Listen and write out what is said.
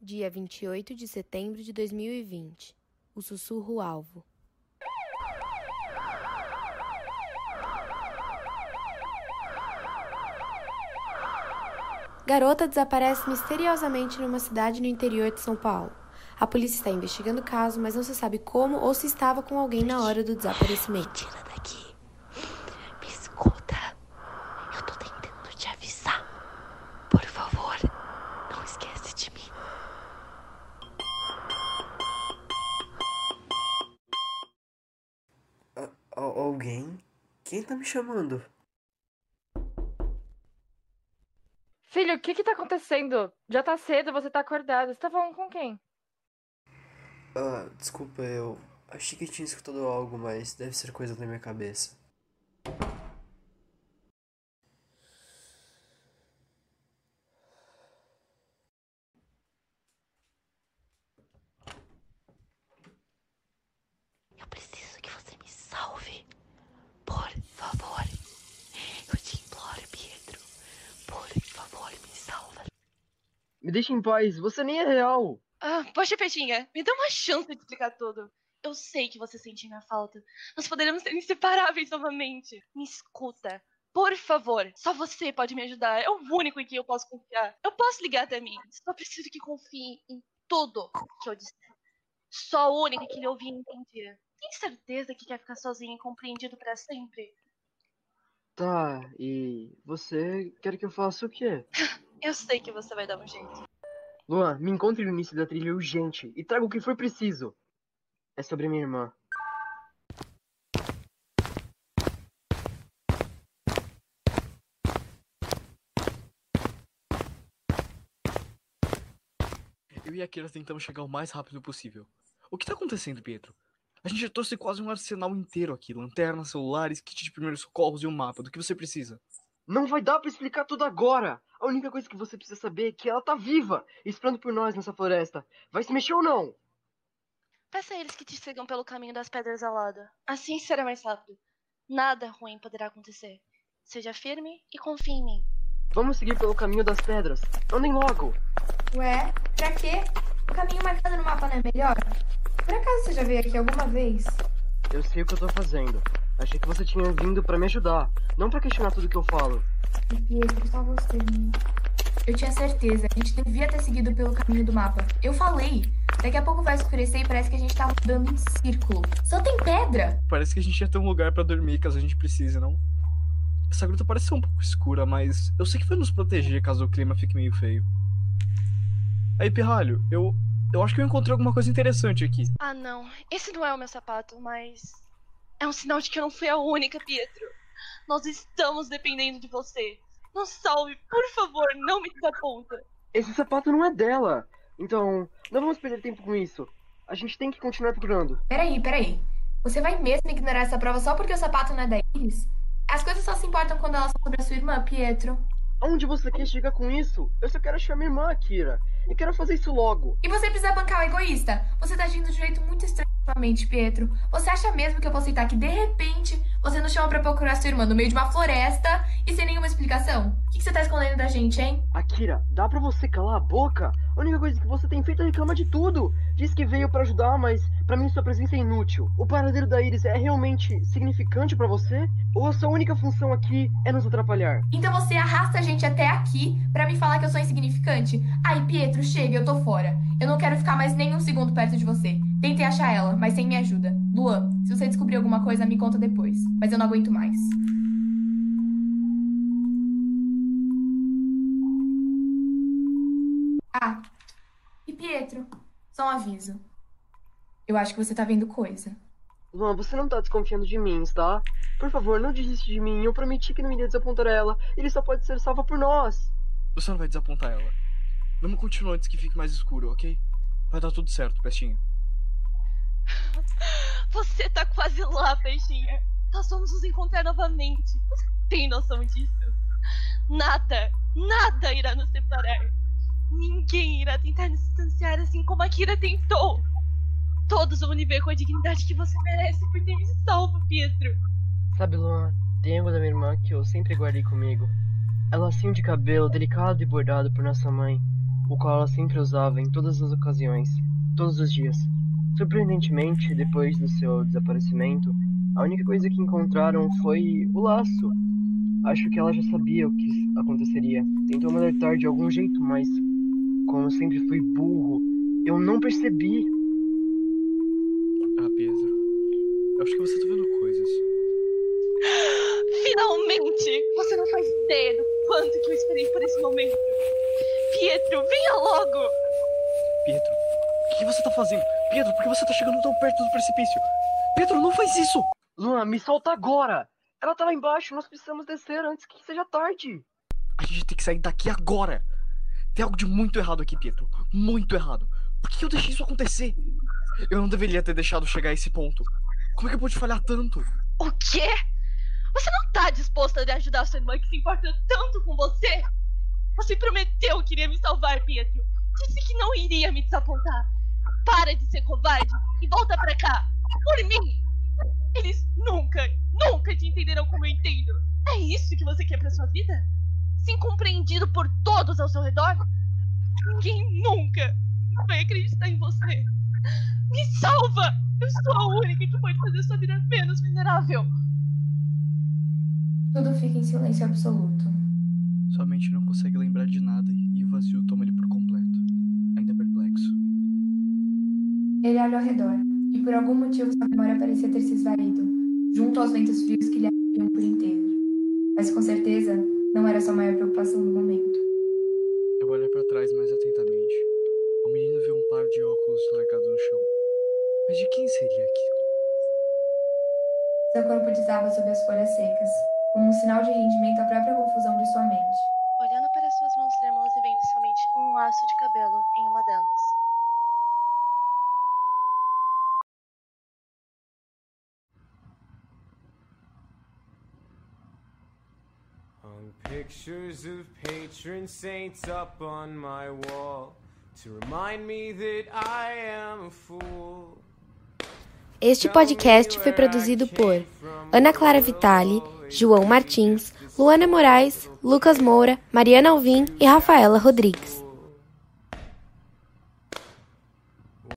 Dia 28 de setembro de 2020. O sussurro alvo. Garota desaparece misteriosamente numa cidade no interior de São Paulo. A polícia está investigando o caso, mas não se sabe como ou se estava com alguém na hora do desaparecimento. Tira daqui. Me escuta. Eu tô tentando te avisar. Por favor, não esquece de mim. A- a- alguém? Quem tá me chamando? Filho, o que que tá acontecendo? Já tá cedo, você tá acordado. Você tá falando com quem? Ah, desculpa, eu achei que tinha escutado algo, mas deve ser coisa da minha cabeça. Eu preciso que você me salve. Por favor. Eu te imploro, Pietro. Por favor, me salva. Me deixa em paz, você nem é real. Ah, poxa, Peixinha, me dá uma chance de explicar tudo. Eu sei que você sente minha falta. Nós poderemos ser inseparáveis novamente. Me escuta. Por favor, só você pode me ajudar. É o único em quem eu posso confiar. Eu posso ligar até mim. Só preciso que confie em tudo que eu disser. Só o único que lhe ouvir e entendia. Tem certeza que quer ficar sozinho e compreendido para sempre? Tá, e você quer que eu faça o quê? Eu sei que você vai dar um jeito. Luan, me encontre no início da trilha urgente e traga o que for preciso. É sobre minha irmã. Eu e a Kira tentamos chegar o mais rápido possível. O que tá acontecendo, Pietro? A gente já trouxe quase um arsenal inteiro aqui: lanternas, celulares, kit de primeiros socorros e um mapa do que você precisa. Não vai dar pra explicar tudo agora. A única coisa que você precisa saber é que ela tá viva, esperando por nós nessa floresta. Vai se mexer ou não? Peça a eles que te sigam pelo caminho das pedras ao lado. Assim será mais rápido. Nada ruim poderá acontecer. Seja firme e confie em mim. Vamos seguir pelo caminho das pedras. Andem logo. Ué, pra quê? O caminho marcado no mapa não é melhor? Por acaso você já veio aqui alguma vez? Eu sei o que eu tô fazendo. Achei que você tinha vindo pra me ajudar, não pra questionar tudo que eu falo. Pietro, só você, né? Eu tinha certeza, a gente devia ter seguido pelo caminho do mapa. Eu falei. Daqui a pouco vai escurecer e parece que a gente tá andando em círculo. Só tem pedra! Parece que a gente ia ter um lugar pra dormir caso a gente precise, não? Essa gruta parece ser um pouco escura, mas eu sei que vai nos proteger caso o clima fique meio feio. Aí, Pirralho, eu. Eu acho que eu encontrei alguma coisa interessante aqui. Ah, não. Esse não é o meu sapato, mas. É um sinal de que eu não fui a única, Pietro. Nós estamos dependendo de você. Nos salve, por favor, não me desaponta. Esse sapato não é dela. Então, não vamos perder tempo com isso. A gente tem que continuar procurando. Peraí, peraí. Você vai mesmo ignorar essa prova só porque o sapato não é da Iris? As coisas só se importam quando elas são sobre a sua irmã, Pietro. Aonde você quer chegar com isso? Eu só quero achar minha irmã, Akira. E quero fazer isso logo. E você precisa bancar o egoísta. Você tá agindo de um jeito muito estranho ultimamente, Pietro. Você acha mesmo que eu vou aceitar que, de repente, você nos chama pra procurar sua irmã no meio de uma floresta e sem nenhuma explicação? O que, que você tá escondendo da gente, hein? Akira, dá pra você calar a boca? A única coisa que você tem feito é reclamar de tudo. Diz que veio pra ajudar, mas pra mim sua presença é inútil. O paradeiro da Iris é realmente significante pra você? Ou a sua única função aqui é nos atrapalhar? Então você arrasta a gente até aqui pra me falar que eu sou insignificante? Ai, Pietro, chega, eu tô fora. Eu não quero ficar mais nem um segundo perto de você. Tentei achar ela, mas sem minha ajuda. Luan, se você descobrir alguma coisa, me conta depois. Mas eu não aguento mais. Ah, e Pietro, só um aviso. Eu acho que você tá vendo coisa. Luan, você não tá desconfiando de mim, tá? Por favor, não desiste de mim. Eu prometi que não iria desapontar ela. Ele só pode ser salva por nós. Você não vai desapontar ela. Vamos continuar antes que fique mais escuro, ok? Vai dar tudo certo, Pestinha. Você tá quase lá, peixinha. Nós vamos nos encontrar novamente. Você tem noção disso? Nada, nada irá nos separar. Ninguém irá tentar nos distanciar assim como a Kira tentou. Todos vão lhe ver com a dignidade que você merece por ter me salvo, Pietro. Sabe, Luan, tem algo da minha irmã que eu sempre guardei comigo. É lacinho de cabelo delicado e bordado por nossa mãe. o qual ela sempre usava em todas as ocasiões, todos os dias. Surpreendentemente, depois do seu desaparecimento, a única coisa que encontraram foi o laço. Acho que ela já sabia o que aconteceria. Tentou me alertar de algum jeito, mas como eu sempre fui burro, eu não percebi. Ah, Pedro. Eu acho que você tá vendo coisas. Finalmente! Você não faz ideia do quanto que eu esperei por esse momento. Pietro, venha logo! Pedro, o que você tá fazendo? Pedro, por que você tá chegando tão perto do precipício? Pedro, não faz isso! Luan, me solta agora! Ela tá lá embaixo, nós precisamos descer antes que seja tarde. A gente tem que sair daqui agora! Tem algo de muito errado aqui, Pedro. Muito errado. Por que eu deixei isso acontecer? Eu não deveria ter deixado chegar a esse ponto. Como é que eu pude falhar tanto? O quê? Você não tá disposta a ajudar sua irmã que se importa tanto com você? Você prometeu que iria me salvar, Pietro. Disse que não iria me desapontar. Para de ser covarde e volta pra cá. Por mim. Eles nunca, nunca te entenderão como eu entendo. É isso que você quer pra sua vida? Ser incompreendido por todos ao seu redor? Ninguém nunca vai acreditar em você. Me salva! Eu sou a única que pode fazer sua vida menos miserável. Tudo fica em silêncio absoluto. Sua mente não consegue lembrar de nada e o vazio toma ele por completo. Ele olha ao redor, e por algum motivo sua memória parecia ter se esvaído, junto aos ventos frios que lhe abriam por inteiro. Mas com certeza, não era sua maior preocupação no momento. Eu olhei pra trás mais atentamente. O menino viu um par de óculos largado no chão. Mas de quem seria aquilo? Seu corpo desaba sob as folhas secas, como um sinal de rendimento à própria confusão de sua mente. Olhando para suas mãos trêmulas e vendo somente um laço de cabelo em uma delas. Pictures of patron saints up on my wall to remind me that I am a fool. Este podcast foi produzido por Ana Clara Vitali, João Martins, Luana Moraes, Lucas Moura, Mariana Alvim e Rafaela Rodrigues.